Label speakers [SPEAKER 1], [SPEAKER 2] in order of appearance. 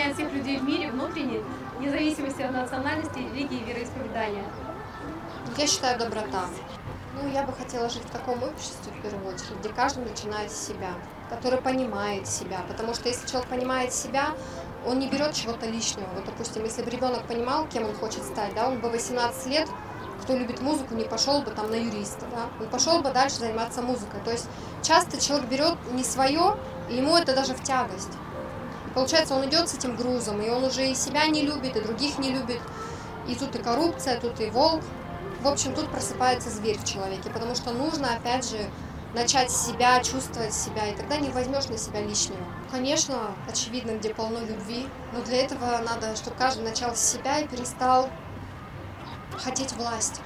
[SPEAKER 1] объединяет всех людей в мире внутренне, вне зависимости от национальности, религии и вероисповедания?
[SPEAKER 2] Я считаю, доброта. Ну, я бы хотела жить в таком обществе, в первую очередь, где каждый начинает с себя, который понимает себя. Потому что если человек понимает себя, он не берет чего-то лишнего. Вот, допустим, если бы ребенок понимал, кем он хочет стать, да, он бы 18 лет, кто любит музыку, не пошел бы там на юриста, да, он пошел бы дальше заниматься музыкой. То есть часто человек берет не свое, и ему это даже в тягость. Получается, он идет с этим грузом, и он уже и себя не любит, и других не любит. И тут и коррупция, тут и волк. В общем, тут просыпается зверь в человеке, потому что нужно, опять же, начать себя, чувствовать себя, и тогда не возьмешь на себя лишнего. Конечно, очевидно, где полно любви, но для этого надо, чтобы каждый начал с себя и перестал хотеть власти.